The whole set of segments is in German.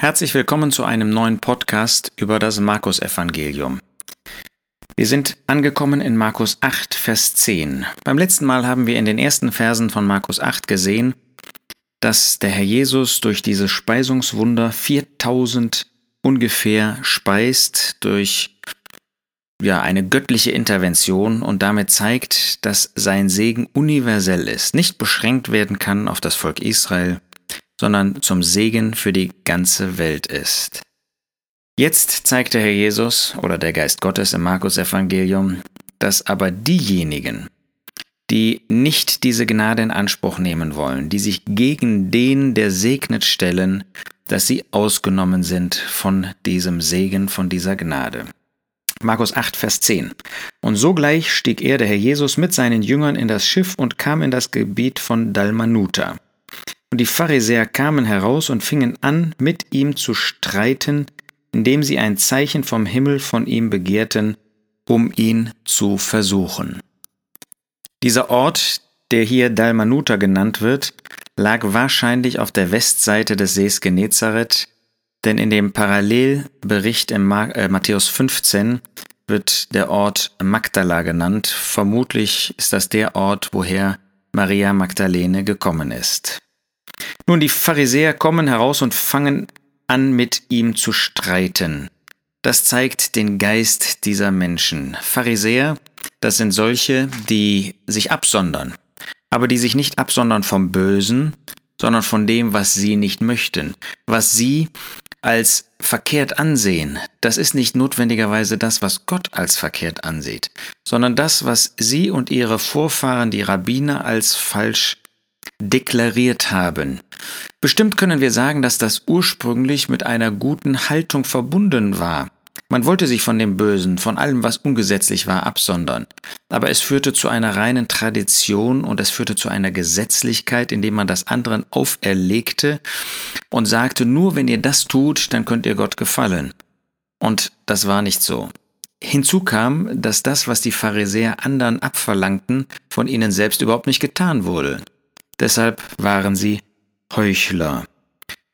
Herzlich willkommen zu einem neuen Podcast über das Markus-Evangelium. Wir sind angekommen in Markus 8, Vers 10. Beim letzten Mal haben wir in den ersten Versen von Markus 8 gesehen, dass der Herr Jesus durch dieses Speisungswunder 4000 ungefähr speist durch ja, eine göttliche Intervention und damit zeigt, dass sein Segen universell ist, nicht beschränkt werden kann auf das Volk Israel, sondern zum Segen für die ganze Welt ist. Jetzt zeigt der Herr Jesus oder der Geist Gottes im Markus-Evangelium, dass aber diejenigen, die nicht diese Gnade in Anspruch nehmen wollen, die sich gegen den, der segnet, stellen, dass sie ausgenommen sind von diesem Segen, von dieser Gnade. Markus 8, Vers 10. Und sogleich stieg er, der Herr Jesus, mit seinen Jüngern in das Schiff und kam in das Gebiet von Dalmanuta. Und die Pharisäer kamen heraus und fingen an, mit ihm zu streiten, indem sie ein Zeichen vom Himmel von ihm begehrten, um ihn zu versuchen. Dieser Ort, der hier Dalmanuta genannt wird, lag wahrscheinlich auf der Westseite des Sees Genezareth, denn in dem Parallelbericht in äh, Matthäus 15 wird der Ort Magdala genannt. Vermutlich ist das der Ort, woher Maria Magdalene gekommen ist. Nun, die Pharisäer kommen heraus und fangen an, mit ihm zu streiten. Das zeigt den Geist dieser Menschen. Pharisäer, das sind solche, die sich absondern, aber die sich nicht absondern vom Bösen, sondern von dem, was sie nicht möchten, was sie als verkehrt ansehen, das ist nicht notwendigerweise das, was Gott als verkehrt ansieht, sondern das, was sie und ihre Vorfahren, die Rabbiner, als falsch deklariert haben. Bestimmt können wir sagen, dass das ursprünglich mit einer guten Haltung verbunden war. Man wollte sich von dem Bösen, von allem, was ungesetzlich war, absondern. Aber es führte zu einer reinen Tradition und es führte zu einer Gesetzlichkeit, indem man das anderen auferlegte und sagte, nur wenn ihr das tut, dann könnt ihr Gott gefallen. Und das war nicht so. Hinzu kam, dass das, was die Pharisäer anderen abverlangten, von ihnen selbst überhaupt nicht getan wurde. Deshalb waren sie Heuchler.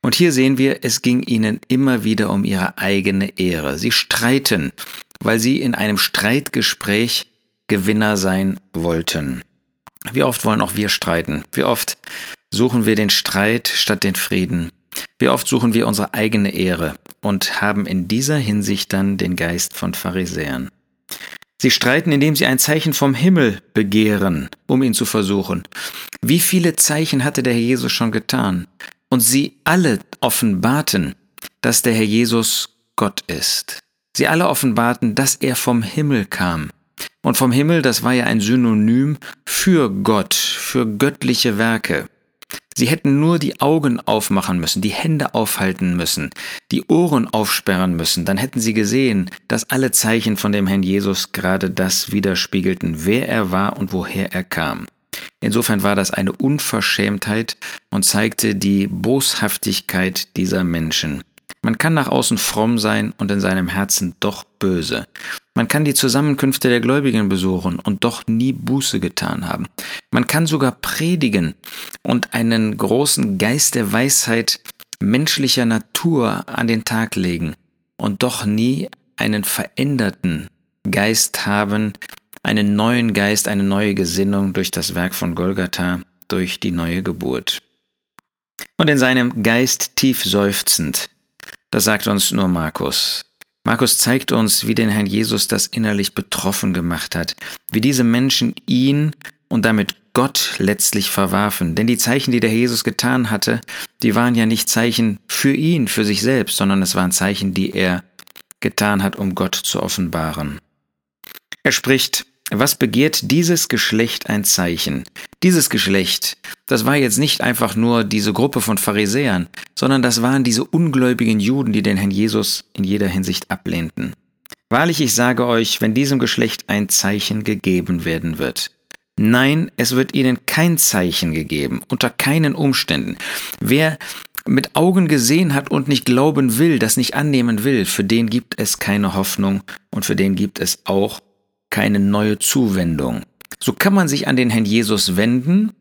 Und hier sehen wir, es ging ihnen immer wieder um ihre eigene Ehre. Sie streiten, weil sie in einem Streitgespräch Gewinner sein wollten. Wie oft wollen auch wir streiten? Wie oft suchen wir den Streit statt den Frieden? Wie oft suchen wir unsere eigene Ehre und haben in dieser Hinsicht dann den Geist von Pharisäern? Sie streiten, indem sie ein Zeichen vom Himmel begehren, um ihn zu versuchen. Wie viele Zeichen hatte der Herr Jesus schon getan? Und sie alle offenbarten, dass der Herr Jesus Gott ist. Sie alle offenbarten, dass er vom Himmel kam. Und vom Himmel, das war ja ein Synonym für Gott, für göttliche Werke. Sie hätten nur die Augen aufmachen müssen, die Hände aufhalten müssen, die Ohren aufsperren müssen, dann hätten sie gesehen, dass alle Zeichen von dem Herrn Jesus gerade das widerspiegelten, wer er war und woher er kam. Insofern war das eine Unverschämtheit und zeigte die Boshaftigkeit dieser Menschen. Man kann nach außen fromm sein und in seinem Herzen doch böse. Man kann die Zusammenkünfte der Gläubigen besuchen und doch nie Buße getan haben. Man kann sogar predigen und einen großen Geist der Weisheit menschlicher Natur an den Tag legen und doch nie einen veränderten Geist haben, einen neuen Geist, eine neue Gesinnung durch das Werk von Golgatha, durch die neue Geburt. Und in seinem Geist tief seufzend das sagt uns nur Markus. Markus zeigt uns, wie den Herrn Jesus das innerlich betroffen gemacht hat, wie diese Menschen ihn und damit Gott letztlich verwarfen. Denn die Zeichen, die der Jesus getan hatte, die waren ja nicht Zeichen für ihn, für sich selbst, sondern es waren Zeichen, die er getan hat, um Gott zu offenbaren. Er spricht, was begehrt dieses Geschlecht ein Zeichen? Dieses Geschlecht, das war jetzt nicht einfach nur diese Gruppe von Pharisäern, sondern das waren diese ungläubigen Juden, die den Herrn Jesus in jeder Hinsicht ablehnten. Wahrlich, ich sage euch, wenn diesem Geschlecht ein Zeichen gegeben werden wird. Nein, es wird ihnen kein Zeichen gegeben, unter keinen Umständen. Wer mit Augen gesehen hat und nicht glauben will, das nicht annehmen will, für den gibt es keine Hoffnung und für den gibt es auch keine neue Zuwendung. So kann man sich an den Herrn Jesus wenden,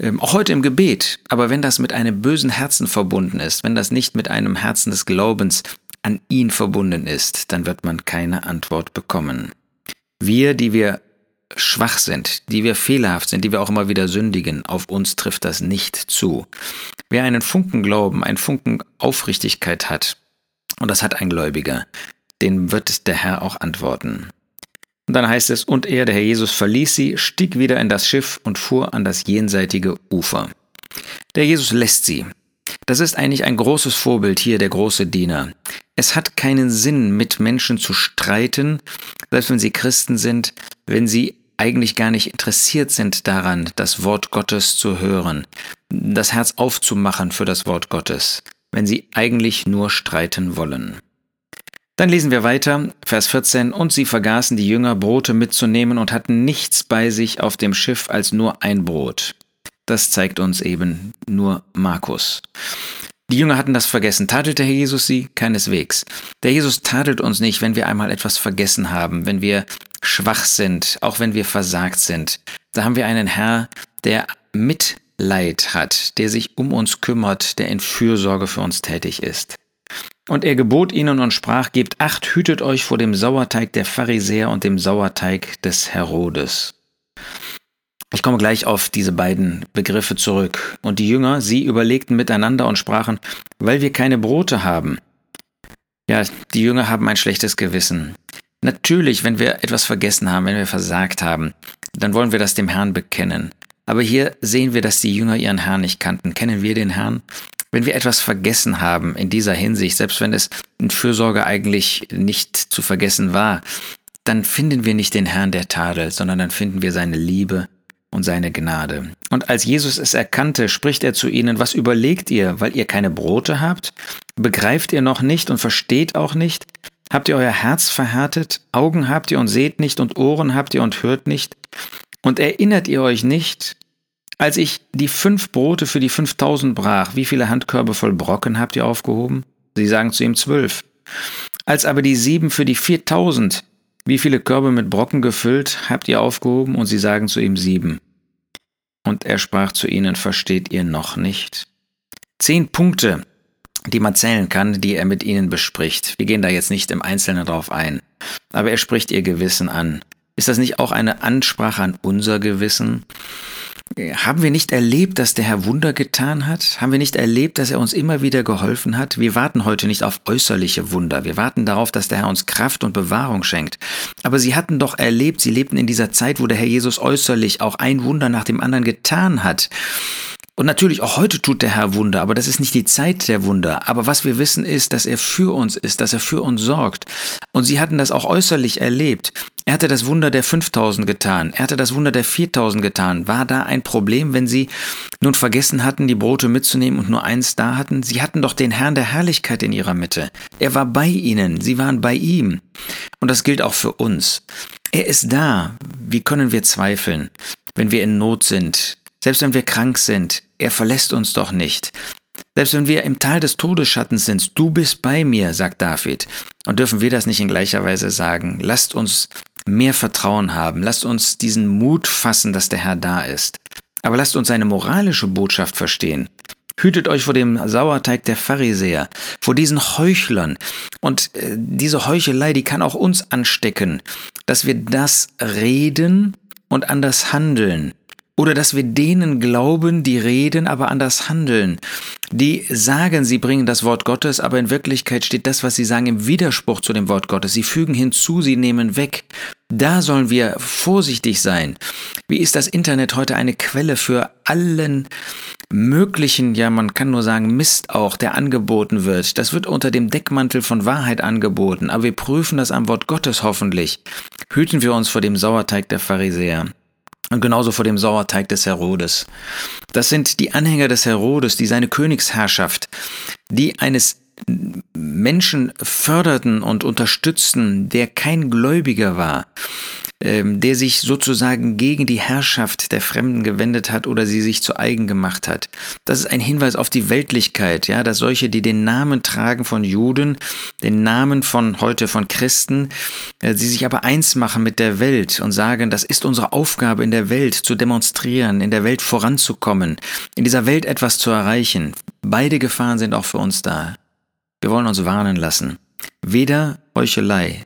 ähm, auch heute im Gebet. Aber wenn das mit einem bösen Herzen verbunden ist, wenn das nicht mit einem Herzen des Glaubens an ihn verbunden ist, dann wird man keine Antwort bekommen. Wir, die wir schwach sind, die wir fehlerhaft sind, die wir auch immer wieder sündigen, auf uns trifft das nicht zu. Wer einen Funken Glauben, einen Funken Aufrichtigkeit hat, und das hat ein Gläubiger, den wird der Herr auch antworten. Und dann heißt es, und er, der Herr Jesus, verließ sie, stieg wieder in das Schiff und fuhr an das jenseitige Ufer. Der Jesus lässt sie. Das ist eigentlich ein großes Vorbild hier, der große Diener. Es hat keinen Sinn, mit Menschen zu streiten, selbst wenn sie Christen sind, wenn sie eigentlich gar nicht interessiert sind daran, das Wort Gottes zu hören, das Herz aufzumachen für das Wort Gottes, wenn sie eigentlich nur streiten wollen. Dann lesen wir weiter, Vers 14, und sie vergaßen die Jünger, Brote mitzunehmen und hatten nichts bei sich auf dem Schiff als nur ein Brot. Das zeigt uns eben nur Markus. Die Jünger hatten das vergessen. Tadelt der Herr Jesus sie? Keineswegs. Der Jesus tadelt uns nicht, wenn wir einmal etwas vergessen haben, wenn wir schwach sind, auch wenn wir versagt sind. Da haben wir einen Herr, der Mitleid hat, der sich um uns kümmert, der in Fürsorge für uns tätig ist. Und er gebot ihnen und sprach, gebt acht, hütet euch vor dem Sauerteig der Pharisäer und dem Sauerteig des Herodes. Ich komme gleich auf diese beiden Begriffe zurück. Und die Jünger, sie überlegten miteinander und sprachen, weil wir keine Brote haben. Ja, die Jünger haben ein schlechtes Gewissen. Natürlich, wenn wir etwas vergessen haben, wenn wir versagt haben, dann wollen wir das dem Herrn bekennen. Aber hier sehen wir, dass die Jünger ihren Herrn nicht kannten. Kennen wir den Herrn? Wenn wir etwas vergessen haben in dieser Hinsicht, selbst wenn es in Fürsorge eigentlich nicht zu vergessen war, dann finden wir nicht den Herrn der Tadel, sondern dann finden wir seine Liebe, und seine Gnade. Und als Jesus es erkannte, spricht er zu ihnen, was überlegt ihr, weil ihr keine Brote habt? Begreift ihr noch nicht und versteht auch nicht? Habt ihr euer Herz verhärtet? Augen habt ihr und seht nicht und Ohren habt ihr und hört nicht? Und erinnert ihr euch nicht, als ich die fünf Brote für die fünftausend brach, wie viele Handkörbe voll Brocken habt ihr aufgehoben? Sie sagen zu ihm zwölf. Als aber die sieben für die viertausend, wie viele Körbe mit Brocken gefüllt habt ihr aufgehoben? Und sie sagen zu ihm sieben. Und er sprach zu ihnen, versteht ihr noch nicht? Zehn Punkte, die man zählen kann, die er mit ihnen bespricht. Wir gehen da jetzt nicht im Einzelnen drauf ein. Aber er spricht ihr Gewissen an. Ist das nicht auch eine Ansprache an unser Gewissen? Haben wir nicht erlebt, dass der Herr Wunder getan hat? Haben wir nicht erlebt, dass er uns immer wieder geholfen hat? Wir warten heute nicht auf äußerliche Wunder. Wir warten darauf, dass der Herr uns Kraft und Bewahrung schenkt. Aber sie hatten doch erlebt, sie lebten in dieser Zeit, wo der Herr Jesus äußerlich auch ein Wunder nach dem anderen getan hat. Und natürlich auch heute tut der Herr Wunder, aber das ist nicht die Zeit der Wunder. Aber was wir wissen ist, dass er für uns ist, dass er für uns sorgt. Und sie hatten das auch äußerlich erlebt. Er hatte das Wunder der 5000 getan. Er hatte das Wunder der 4000 getan. War da ein Problem, wenn sie nun vergessen hatten, die Brote mitzunehmen und nur eins da hatten? Sie hatten doch den Herrn der Herrlichkeit in ihrer Mitte. Er war bei ihnen. Sie waren bei ihm. Und das gilt auch für uns. Er ist da. Wie können wir zweifeln, wenn wir in Not sind? Selbst wenn wir krank sind, er verlässt uns doch nicht. Selbst wenn wir im Tal des Todesschattens sind, du bist bei mir, sagt David. Und dürfen wir das nicht in gleicher Weise sagen? Lasst uns mehr Vertrauen haben. Lasst uns diesen Mut fassen, dass der Herr da ist. Aber lasst uns seine moralische Botschaft verstehen. Hütet euch vor dem Sauerteig der Pharisäer, vor diesen Heuchlern. Und äh, diese Heuchelei, die kann auch uns anstecken, dass wir das reden und anders handeln. Oder dass wir denen glauben, die reden, aber anders handeln. Die sagen, sie bringen das Wort Gottes, aber in Wirklichkeit steht das, was sie sagen, im Widerspruch zu dem Wort Gottes. Sie fügen hinzu, sie nehmen weg. Da sollen wir vorsichtig sein. Wie ist das Internet heute eine Quelle für allen möglichen, ja man kann nur sagen Mist auch, der angeboten wird. Das wird unter dem Deckmantel von Wahrheit angeboten, aber wir prüfen das am Wort Gottes hoffentlich. Hüten wir uns vor dem Sauerteig der Pharisäer. Und genauso vor dem Sauerteig des Herodes. Das sind die Anhänger des Herodes, die seine Königsherrschaft, die eines Menschen förderten und unterstützten, der kein Gläubiger war, ähm, der sich sozusagen gegen die Herrschaft der Fremden gewendet hat oder sie sich zu eigen gemacht hat. Das ist ein Hinweis auf die Weltlichkeit, ja, dass solche, die den Namen tragen von Juden, den Namen von heute von Christen, äh, sie sich aber eins machen mit der Welt und sagen, das ist unsere Aufgabe in der Welt zu demonstrieren, in der Welt voranzukommen, in dieser Welt etwas zu erreichen. Beide Gefahren sind auch für uns da. Wir wollen uns warnen lassen. Weder Heuchelei,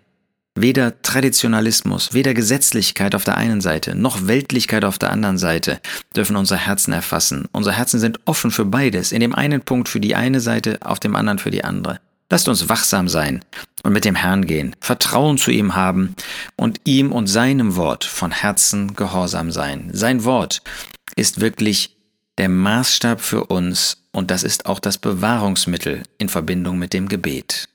weder Traditionalismus, weder Gesetzlichkeit auf der einen Seite, noch Weltlichkeit auf der anderen Seite dürfen unsere Herzen erfassen. Unsere Herzen sind offen für beides, in dem einen Punkt für die eine Seite, auf dem anderen für die andere. Lasst uns wachsam sein und mit dem Herrn gehen, Vertrauen zu ihm haben und ihm und seinem Wort von Herzen gehorsam sein. Sein Wort ist wirklich der Maßstab für uns und das ist auch das Bewahrungsmittel in Verbindung mit dem Gebet.